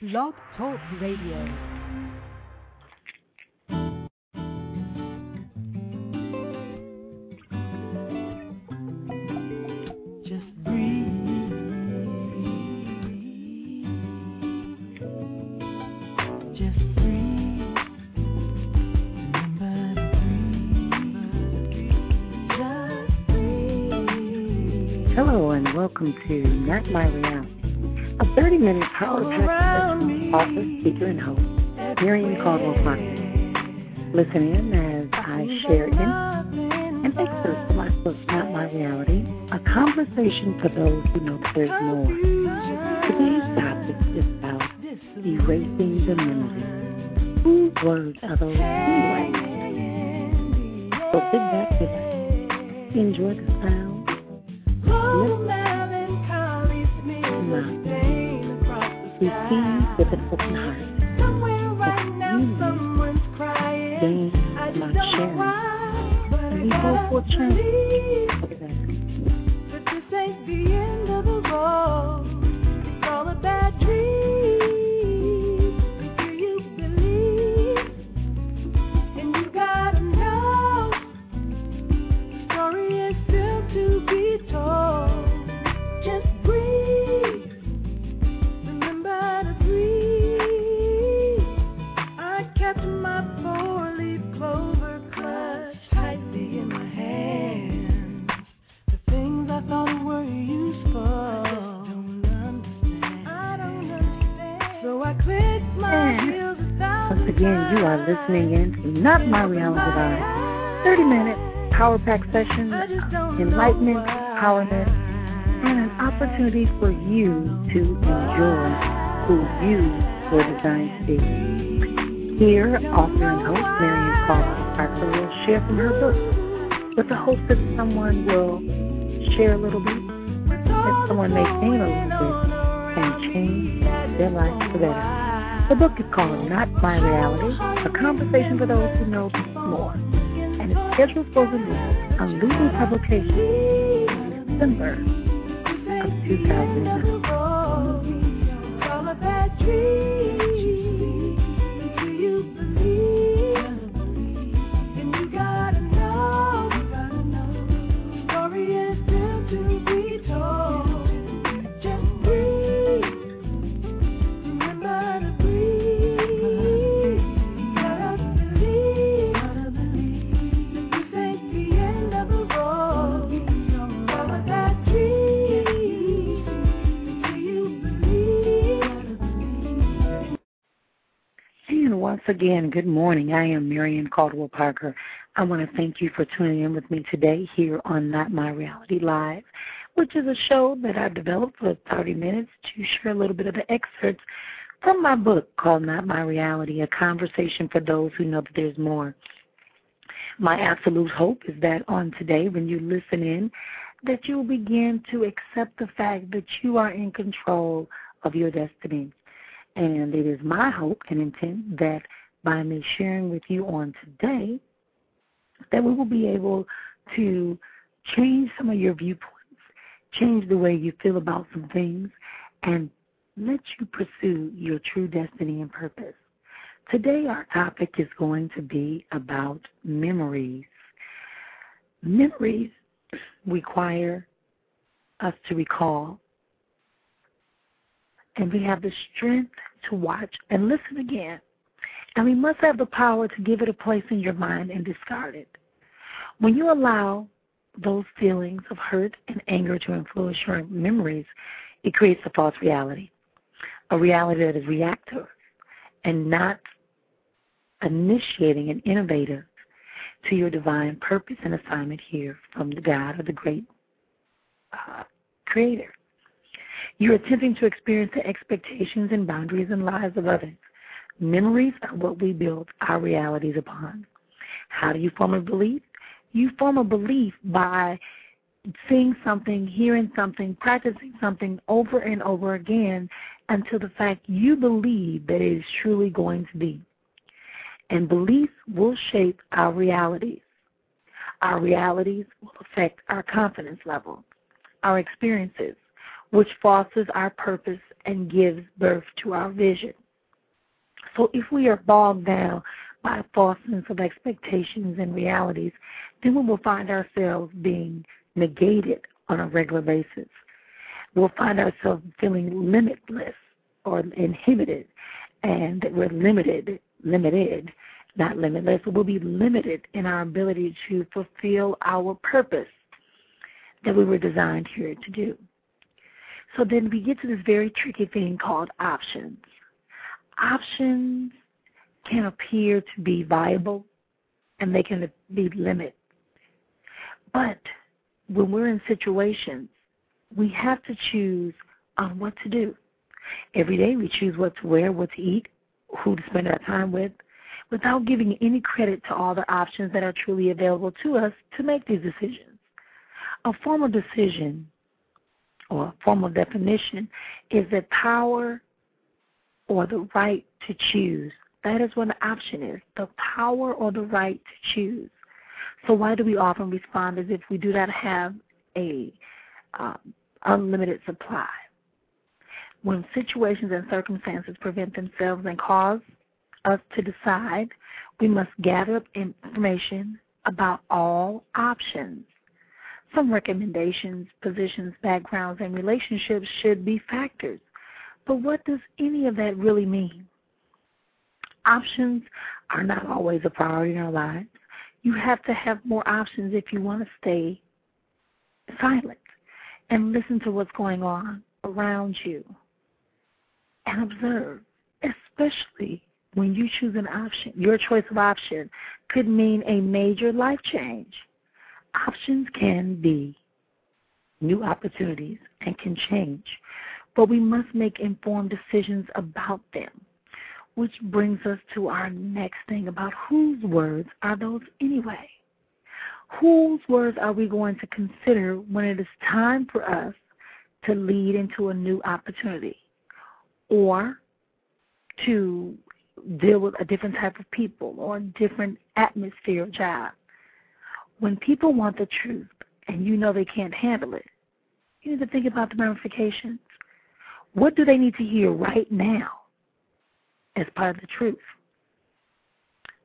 Blog Talk Radio. Welcome to Not My Reality, 30 minute power trip me. author, speaker, and host, Marion Caldwell Parker. Listen in as I share in an excerpt from my book, Not My Reality, a conversation for those who know that there's more. Today's topic is about erasing the memories. Whose words are those anyway? So sit back with us. Enjoy the sound. Receive with an open heart. Gain not sharing. And we both will change power pack session, enlightenment, empowerment, and an opportunity for you to enjoy who you were designed to be. Here, author and host Marion Caldwell Parker will share from her book with the hope that someone will share a little bit, that someone may gain a little bit, and change their life for the better. The book is called Not My Reality, a conversation for those who know more, scheduled for release on Lulu Publications in December of 2009. Again, good morning. I am Marion Caldwell Parker. I want to thank you for tuning in with me today here on Not My Reality Live, which is a show that I've developed for 30 minutes to share a little bit of the excerpts from my book called Not My Reality, a conversation for those who know that there's more. My absolute hope is that on today, when you listen in, that you will begin to accept the fact that you are in control of your destiny. And it is my hope and intent that by me sharing with you on today, that we will be able to change some of your viewpoints, change the way you feel about some things, and let you pursue your true destiny and purpose. Today, our topic is going to be about memories. Memories require us to recall, and we have the strength to watch and listen again. And we must have the power to give it a place in your mind and discard it. When you allow those feelings of hurt and anger to influence your memories, it creates a false reality, a reality that is reactive and not initiating and innovative to your divine purpose and assignment here from the God or the great uh, Creator. You're attempting to experience the expectations and boundaries and lives of others. Memories are what we build our realities upon. How do you form a belief? You form a belief by seeing something, hearing something, practicing something over and over again until the fact you believe that it is truly going to be. And beliefs will shape our realities. Our realities will affect our confidence level, our experiences, which fosters our purpose and gives birth to our vision. So if we are bogged down by a false sense of expectations and realities, then we will find ourselves being negated on a regular basis. We'll find ourselves feeling limitless or inhibited, and that we're limited, limited, not limitless. We'll be limited in our ability to fulfill our purpose that we were designed here to do. So then we get to this very tricky thing called options. Options can appear to be viable and they can be limited. But when we're in situations, we have to choose on what to do. Every day we choose what to wear, what to eat, who to spend our time with, without giving any credit to all the options that are truly available to us to make these decisions. A formal decision or a formal definition is the power or the right to choose. That is what an option is the power or the right to choose. So, why do we often respond as if we do not have a um, unlimited supply? When situations and circumstances prevent themselves and cause us to decide, we must gather up information about all options. Some recommendations, positions, backgrounds, and relationships should be factors. But what does any of that really mean? Options are not always a priority in our lives. You have to have more options if you want to stay silent and listen to what's going on around you and observe, especially when you choose an option. Your choice of option could mean a major life change. Options can be new opportunities and can change, but we must make informed decisions about them. Which brings us to our next thing about whose words are those anyway? Whose words are we going to consider when it is time for us to lead into a new opportunity or to deal with a different type of people or a different atmosphere of job? When people want the truth and you know they can't handle it, you need to think about the ramifications. What do they need to hear right now as part of the truth?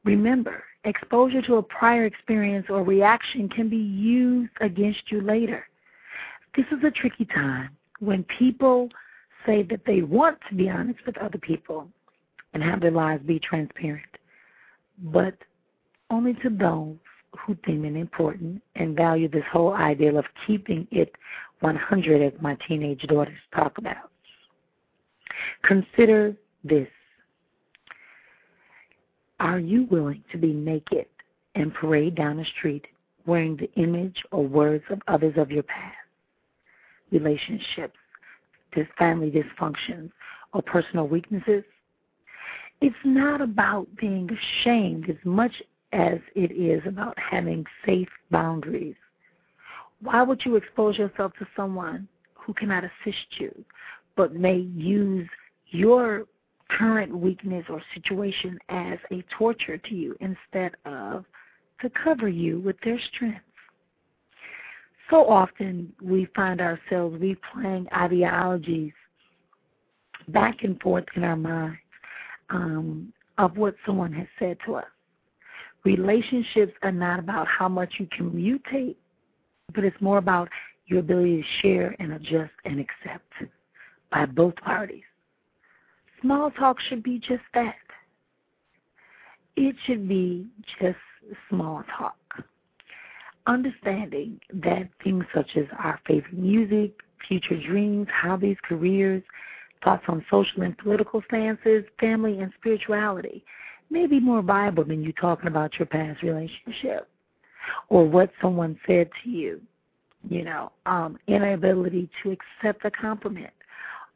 Remember, exposure to a prior experience or reaction can be used against you later. This is a tricky time when people say that they want to be honest with other people and have their lives be transparent, but only to those who deem it important and value this whole ideal of keeping it 100 as my teenage daughters talk about. Consider this. Are you willing to be naked and parade down the street wearing the image or words of others of your past? Relationships, this family dysfunctions, or personal weaknesses? It's not about being ashamed as much as it is about having safe boundaries. Why would you expose yourself to someone who cannot assist you, but may use your current weakness or situation as a torture to you instead of to cover you with their strength? So often we find ourselves replaying ideologies back and forth in our minds um, of what someone has said to us. Relationships are not about how much you can mutate, but it's more about your ability to share and adjust and accept by both parties. Small talk should be just that. It should be just small talk. Understanding that things such as our favorite music, future dreams, hobbies, careers, thoughts on social and political stances, family, and spirituality may be more viable than you talking about your past relationship or what someone said to you, you know, um, inability to accept a compliment.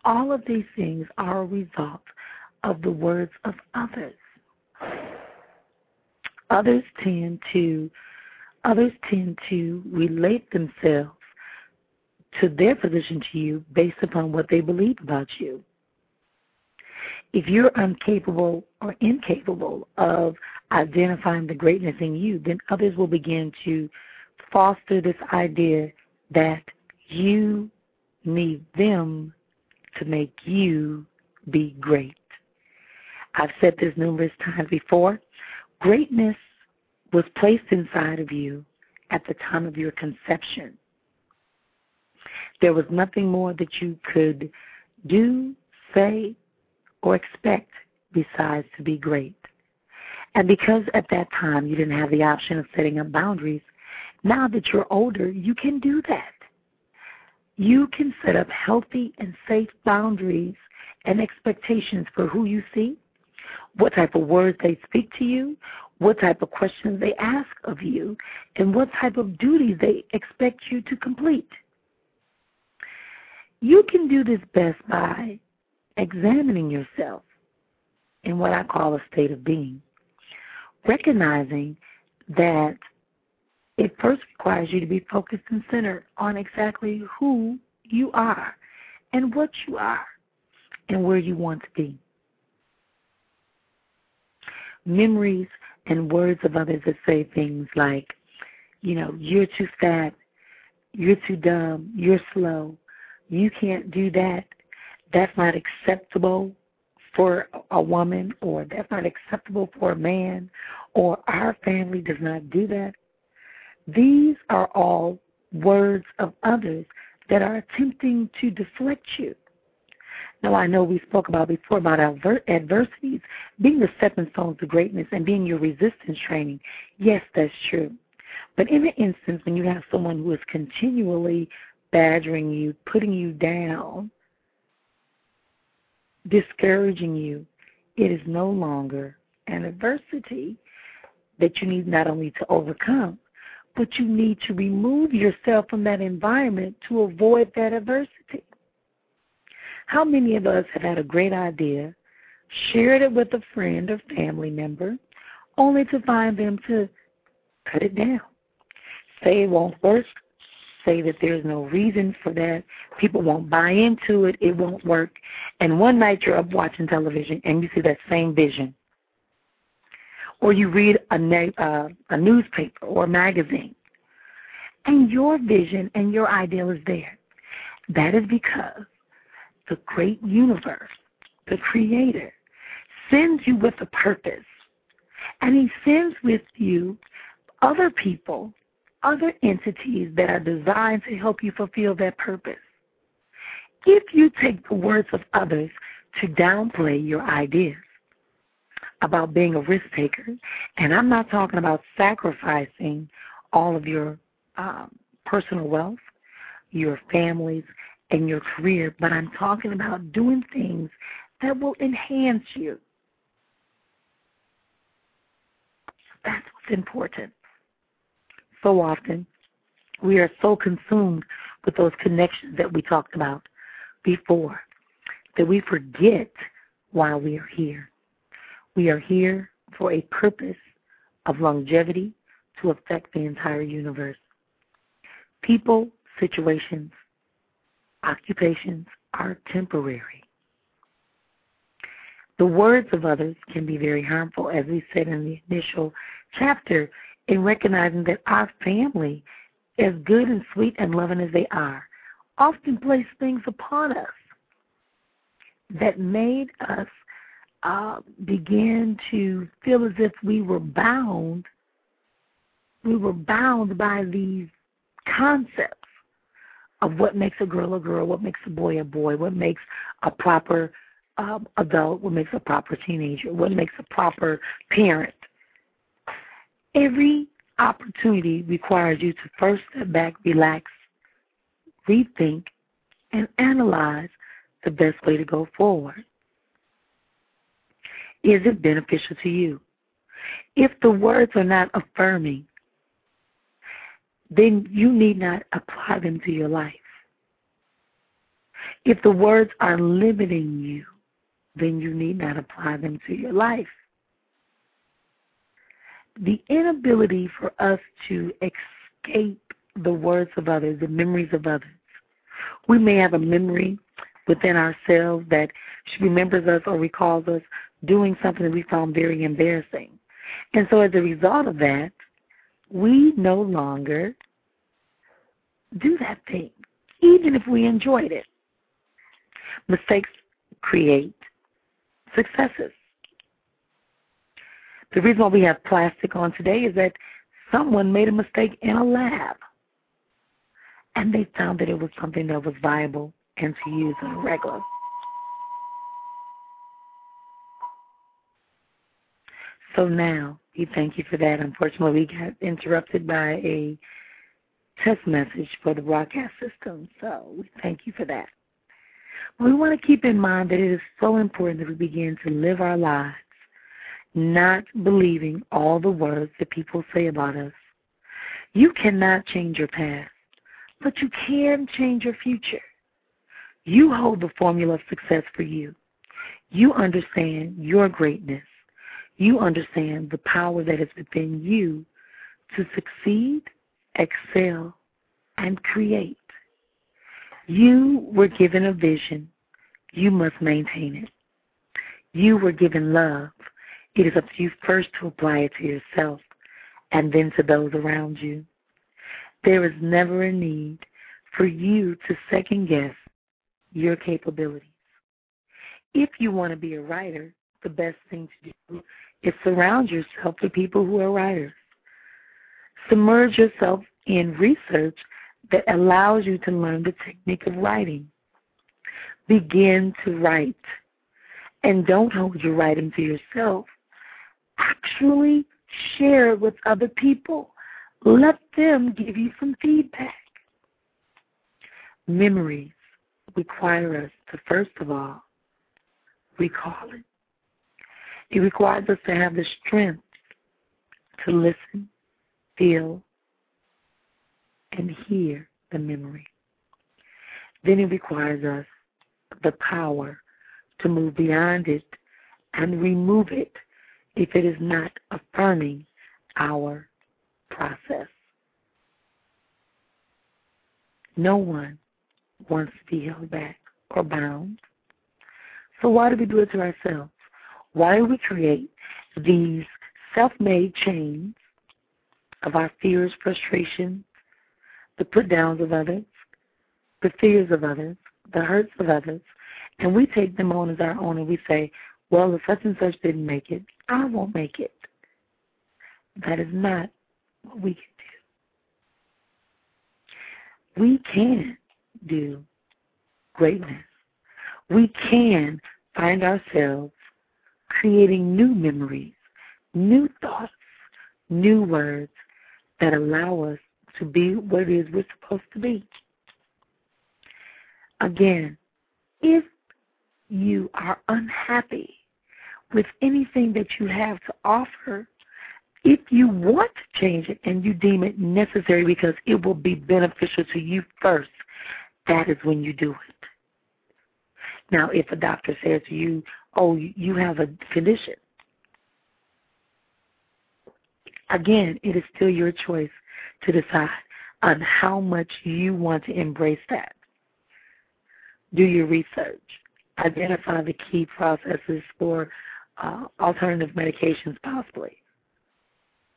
All of these things are a result of the words of others. Others tend to others tend to relate themselves to their position to you based upon what they believe about you if you're incapable or incapable of identifying the greatness in you, then others will begin to foster this idea that you need them to make you be great. I've said this numerous times before. Greatness was placed inside of you at the time of your conception. There was nothing more that you could do, say, or expect besides to be great. And because at that time you didn't have the option of setting up boundaries, now that you're older, you can do that. You can set up healthy and safe boundaries and expectations for who you see, what type of words they speak to you, what type of questions they ask of you, and what type of duties they expect you to complete. You can do this best by examining yourself in what I call a state of being, recognizing that it first requires you to be focused and centered on exactly who you are and what you are and where you want to be. Memories and words of others that say things like, you know, you're too fat, you're too dumb, you're slow, you can't do that, that's not acceptable for a woman, or that's not acceptable for a man, or our family does not do that. These are all words of others that are attempting to deflect you. Now, I know we spoke about before about adversities being the stepping stones to greatness and being your resistance training. Yes, that's true. But in the instance when you have someone who is continually badgering you, putting you down, discouraging you, it is no longer an adversity that you need not only to overcome, but you need to remove yourself from that environment to avoid that adversity. How many of us have had a great idea, shared it with a friend or family member, only to find them to cut it down, say it won't work, say that there's no reason for that, people won't buy into it, it won't work, and one night you're up watching television and you see that same vision or you read a, uh, a newspaper or a magazine, and your vision and your ideal is there. That is because the great universe, the Creator, sends you with a purpose. And He sends with you other people, other entities that are designed to help you fulfill that purpose. If you take the words of others to downplay your ideas, about being a risk taker, and I'm not talking about sacrificing all of your um, personal wealth, your families, and your career, but I'm talking about doing things that will enhance you. That's what's important. So often, we are so consumed with those connections that we talked about before that we forget why we are here. We are here for a purpose of longevity to affect the entire universe. People, situations, occupations are temporary. The words of others can be very harmful, as we said in the initial chapter, in recognizing that our family, as good and sweet and loving as they are, often place things upon us that made us uh, began to feel as if we were bound. We were bound by these concepts of what makes a girl a girl, what makes a boy a boy, what makes a proper um, adult, what makes a proper teenager, what makes a proper parent. Every opportunity requires you to first step back, relax, rethink, and analyze the best way to go forward. Is it beneficial to you? If the words are not affirming, then you need not apply them to your life. If the words are limiting you, then you need not apply them to your life. The inability for us to escape the words of others, the memories of others. We may have a memory within ourselves that remembers us or recalls us doing something that we found very embarrassing. And so as a result of that, we no longer do that thing. even if we enjoyed it. Mistakes create successes. The reason why we have plastic on today is that someone made a mistake in a lab and they found that it was something that was viable and to use on a regular. So now we thank you for that. Unfortunately, we got interrupted by a test message for the broadcast system. So we thank you for that. We want to keep in mind that it is so important that we begin to live our lives not believing all the words that people say about us. You cannot change your past, but you can change your future. You hold the formula of success for you. You understand your greatness. You understand the power that is within you to succeed, excel, and create. You were given a vision. You must maintain it. You were given love. It is up to you first to apply it to yourself and then to those around you. There is never a need for you to second guess your capabilities. If you want to be a writer, the best thing to do is surround yourself with people who are writers. Submerge yourself in research that allows you to learn the technique of writing. Begin to write. And don't hold your writing to yourself. Actually share it with other people. Let them give you some feedback. Memories require us to, first of all, recall it. It requires us to have the strength to listen, feel, and hear the memory. Then it requires us the power to move beyond it and remove it if it is not affirming our process. No one wants to be held back or bound. So why do we do it to ourselves? Why do we create these self-made chains of our fears, frustrations, the put downs of others, the fears of others, the hurts of others, and we take them on as our own and we say, well, if such and such didn't make it, I won't make it. That is not what we can do. We can do greatness. We can find ourselves creating new memories, new thoughts, new words that allow us to be what it is we're supposed to be. Again, if you are unhappy with anything that you have to offer, if you want to change it and you deem it necessary because it will be beneficial to you first, that is when you do it. Now, if a doctor says to you, oh, you have a condition, again, it is still your choice to decide on how much you want to embrace that. Do your research. Identify the key processes for uh, alternative medications, possibly,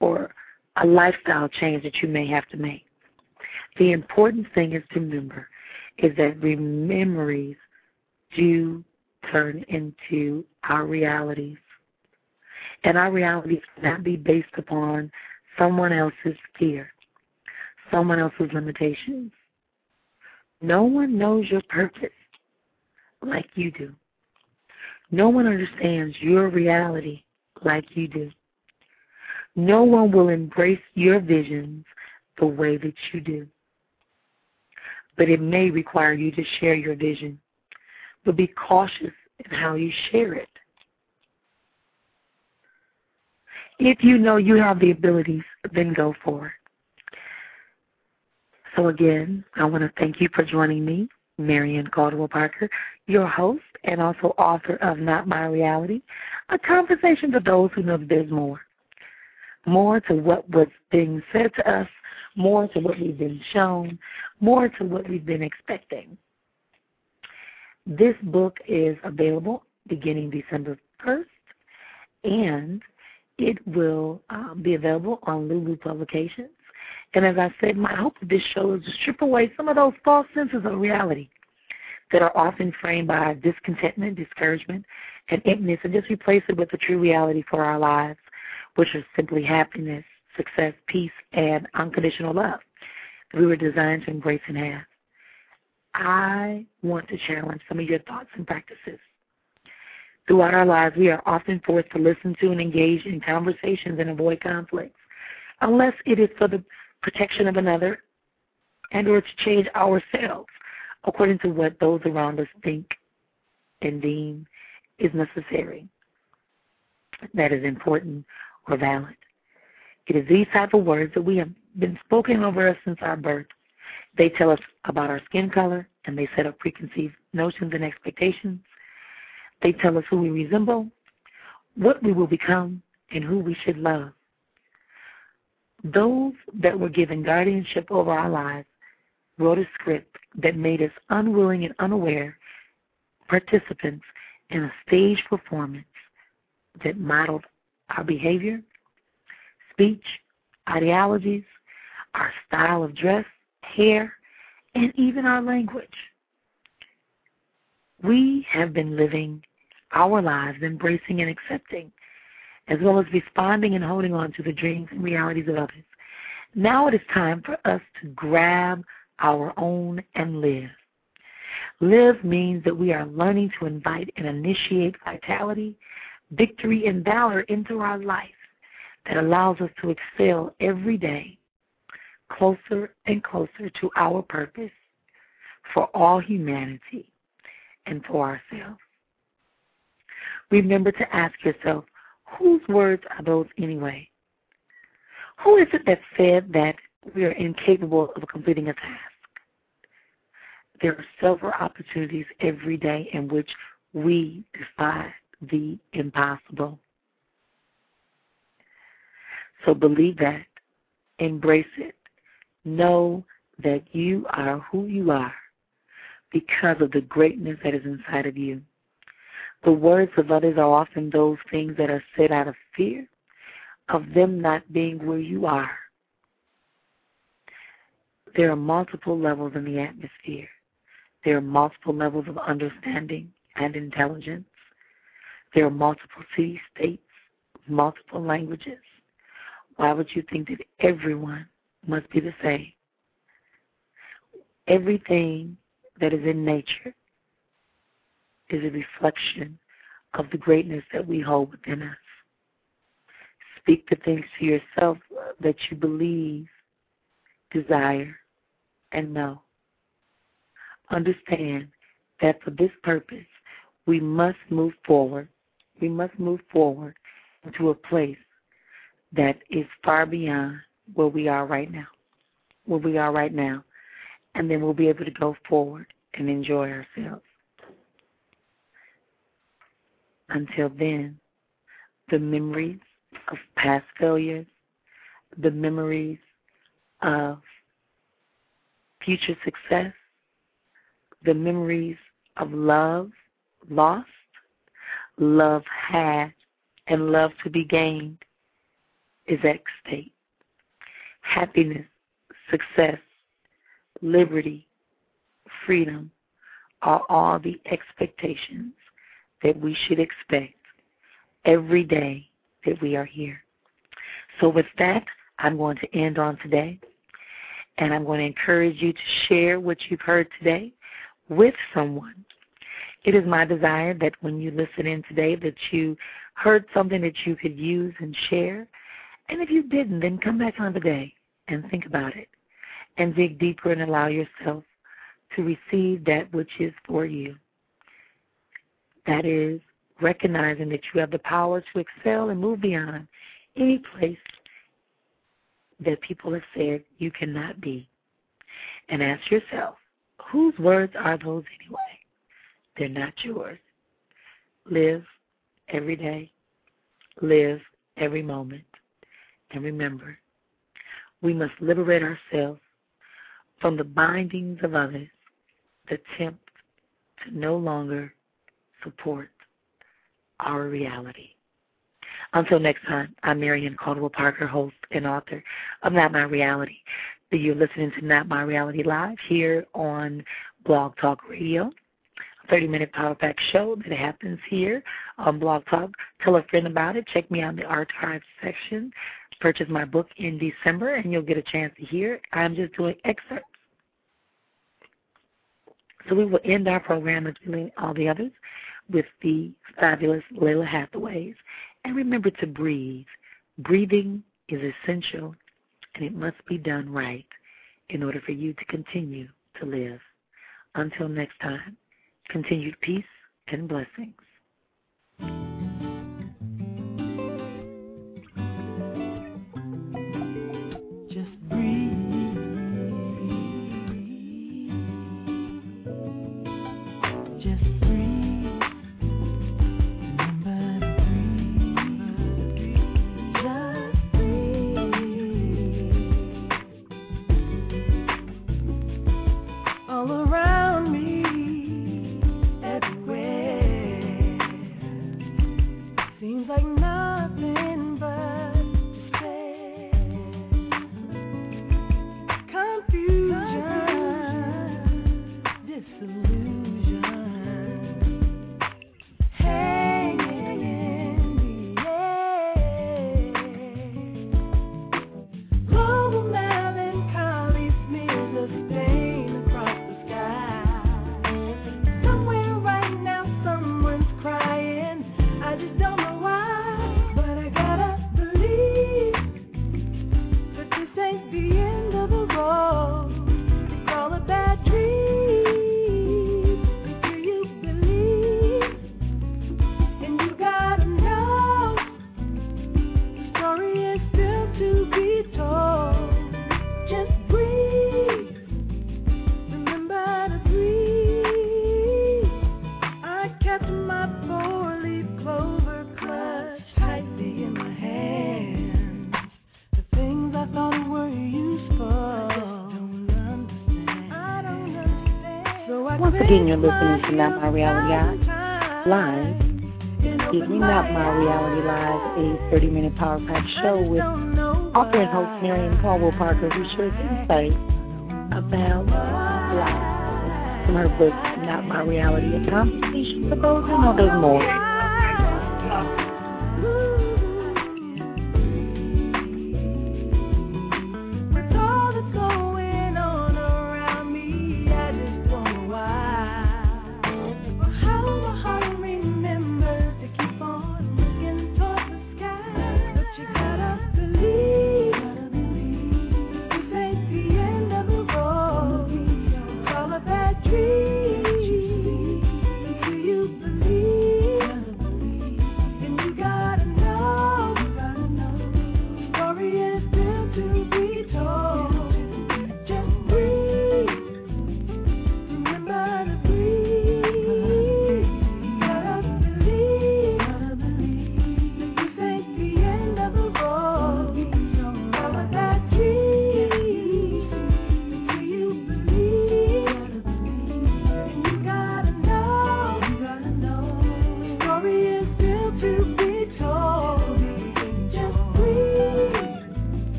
or a lifestyle change that you may have to make. The important thing is to remember is that memories do turn into our realities. And our realities cannot be based upon someone else's fear, someone else's limitations. No one knows your purpose like you do. No one understands your reality like you do. No one will embrace your visions the way that you do. But it may require you to share your vision. But be cautious in how you share it. If you know you have the abilities, then go for it. So again, I want to thank you for joining me, Marion Caldwell Parker, your host and also author of Not My Reality, a conversation for those who know that there's more. More to what was being said to us, more to what we've been shown, more to what we've been expecting. This book is available beginning December 1st, and it will uh, be available on Lulu Publications And as I said, my hope of this show is to strip away some of those false senses of reality that are often framed by discontentment, discouragement, and emptiness, and just replace it with the true reality for our lives, which is simply happiness, success, peace, and unconditional love that we were designed to embrace and have. I want to challenge some of your thoughts and practices. Throughout our lives, we are often forced to listen to and engage in conversations and avoid conflicts, unless it is for the protection of another and or to change ourselves according to what those around us think and deem is necessary, that is important or valid. It is these type of words that we have been spoken over us since our birth. They tell us about our skin color and they set up preconceived notions and expectations. They tell us who we resemble, what we will become, and who we should love. Those that were given guardianship over our lives wrote a script that made us unwilling and unaware participants in a stage performance that modeled our behavior, speech, ideologies, our style of dress, hair, and even our language. We have been living our lives embracing and accepting, as well as responding and holding on to the dreams and realities of others. Now it is time for us to grab our own and live. Live means that we are learning to invite and initiate vitality, victory, and valor into our life that allows us to excel every day closer and closer to our purpose for all humanity and for ourselves. Remember to ask yourself, whose words are those anyway? Who is it that said that we are incapable of completing a task? There are several opportunities every day in which we defy the impossible. So believe that, embrace it, know that you are who you are because of the greatness that is inside of you. The words of others are often those things that are said out of fear of them not being where you are. There are multiple levels in the atmosphere. There are multiple levels of understanding and intelligence. There are multiple city states, multiple languages. Why would you think that everyone must be the same? Everything that is in nature is a reflection of the greatness that we hold within us. Speak the things to yourself that you believe, desire, and know. Understand that for this purpose, we must move forward. We must move forward into a place that is far beyond where we are right now. Where we are right now. And then we'll be able to go forward and enjoy ourselves. Until then, the memories of past failures, the memories of future success, the memories of love lost, love had, and love to be gained is at stake. Happiness, success, liberty, freedom are all the expectations that we should expect every day that we are here. So, with that, I'm going to end on today, and I'm going to encourage you to share what you've heard today with someone. It is my desire that when you listen in today that you heard something that you could use and share. And if you didn't, then come back on today and think about it and dig deeper and allow yourself to receive that which is for you. That is recognizing that you have the power to excel and move beyond any place that people have said you cannot be. And ask yourself, whose words are those anyway? They're not yours. Live every day, live every moment. And remember, we must liberate ourselves from the bindings of others that tempt to no longer support our reality. Until next time, I'm Marion Caldwell Parker, host and author of Not My Reality. You're listening to Not My Reality Live here on Blog Talk Radio. A 30 minute power pack show that happens here on Blog Talk. Tell a friend about it. Check me out in the archives section. Purchase my book in December, and you'll get a chance to hear. I'm just doing excerpts. So we will end our program we all the others with the fabulous Lalah Hathaways. And remember to breathe. Breathing is essential, and it must be done right in order for you to continue to live. Until next time, continued peace and blessings. Again, Reality Live. Me, Not My Reality Live, a 30 minute power pack show with author and host Marion Caldwell Parker, who shares insight about life from her book, Not My Reality, a conversation for those who know more.